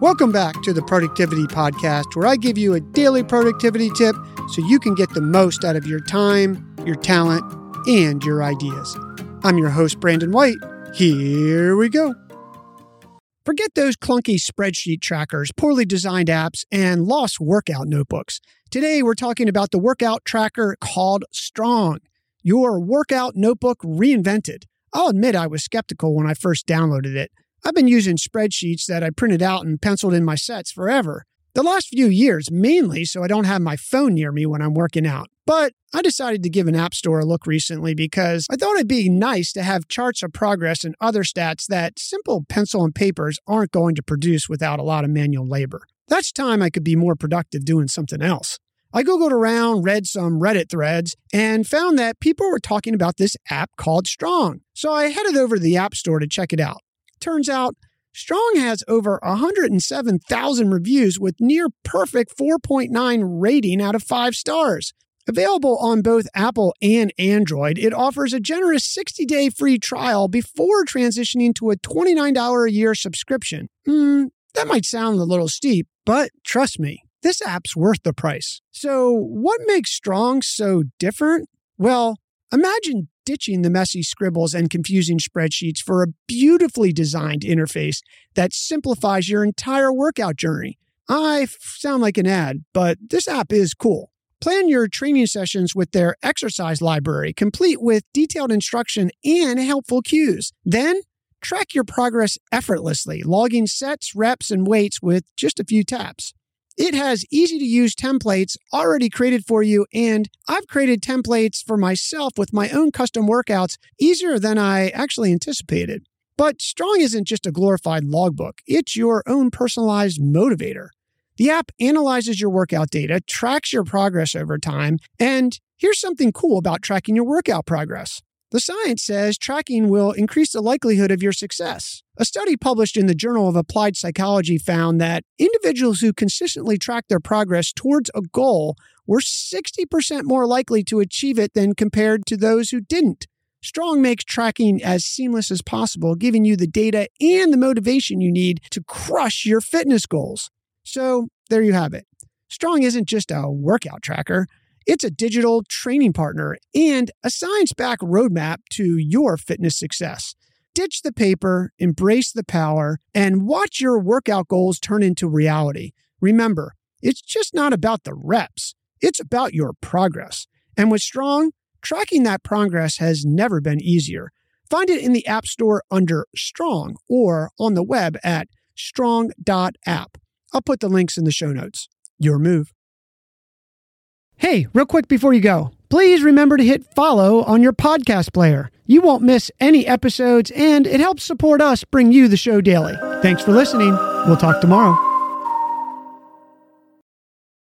Welcome back to the Productivity Podcast, where I give you a daily productivity tip so you can get the most out of your time, your talent, and your ideas. I'm your host, Brandon White. Here we go. Forget those clunky spreadsheet trackers, poorly designed apps, and lost workout notebooks. Today, we're talking about the workout tracker called Strong, your workout notebook reinvented. I'll admit I was skeptical when I first downloaded it. I've been using spreadsheets that I printed out and penciled in my sets forever. The last few years, mainly so I don't have my phone near me when I'm working out. But I decided to give an app store a look recently because I thought it'd be nice to have charts of progress and other stats that simple pencil and papers aren't going to produce without a lot of manual labor. That's time I could be more productive doing something else. I Googled around, read some Reddit threads, and found that people were talking about this app called Strong. So I headed over to the App Store to check it out. Turns out, Strong has over 107,000 reviews with near perfect 4.9 rating out of 5 stars. Available on both Apple and Android, it offers a generous 60 day free trial before transitioning to a $29 a year subscription. Hmm, that might sound a little steep, but trust me, this app's worth the price. So, what makes Strong so different? Well, imagine ditching the messy scribbles and confusing spreadsheets for a beautifully designed interface that simplifies your entire workout journey. I sound like an ad, but this app is cool. Plan your training sessions with their exercise library, complete with detailed instruction and helpful cues. Then, track your progress effortlessly, logging sets, reps, and weights with just a few taps. It has easy to use templates already created for you, and I've created templates for myself with my own custom workouts easier than I actually anticipated. But Strong isn't just a glorified logbook, it's your own personalized motivator. The app analyzes your workout data, tracks your progress over time, and here's something cool about tracking your workout progress. The science says tracking will increase the likelihood of your success. A study published in the Journal of Applied Psychology found that individuals who consistently track their progress towards a goal were 60% more likely to achieve it than compared to those who didn't. Strong makes tracking as seamless as possible, giving you the data and the motivation you need to crush your fitness goals. So, there you have it. Strong isn't just a workout tracker. It's a digital training partner and a science backed roadmap to your fitness success. Ditch the paper, embrace the power, and watch your workout goals turn into reality. Remember, it's just not about the reps, it's about your progress. And with Strong, tracking that progress has never been easier. Find it in the App Store under Strong or on the web at strong.app. I'll put the links in the show notes. Your move. Hey, real quick before you go, please remember to hit follow on your podcast player. You won't miss any episodes, and it helps support us bring you the show daily. Thanks for listening. We'll talk tomorrow.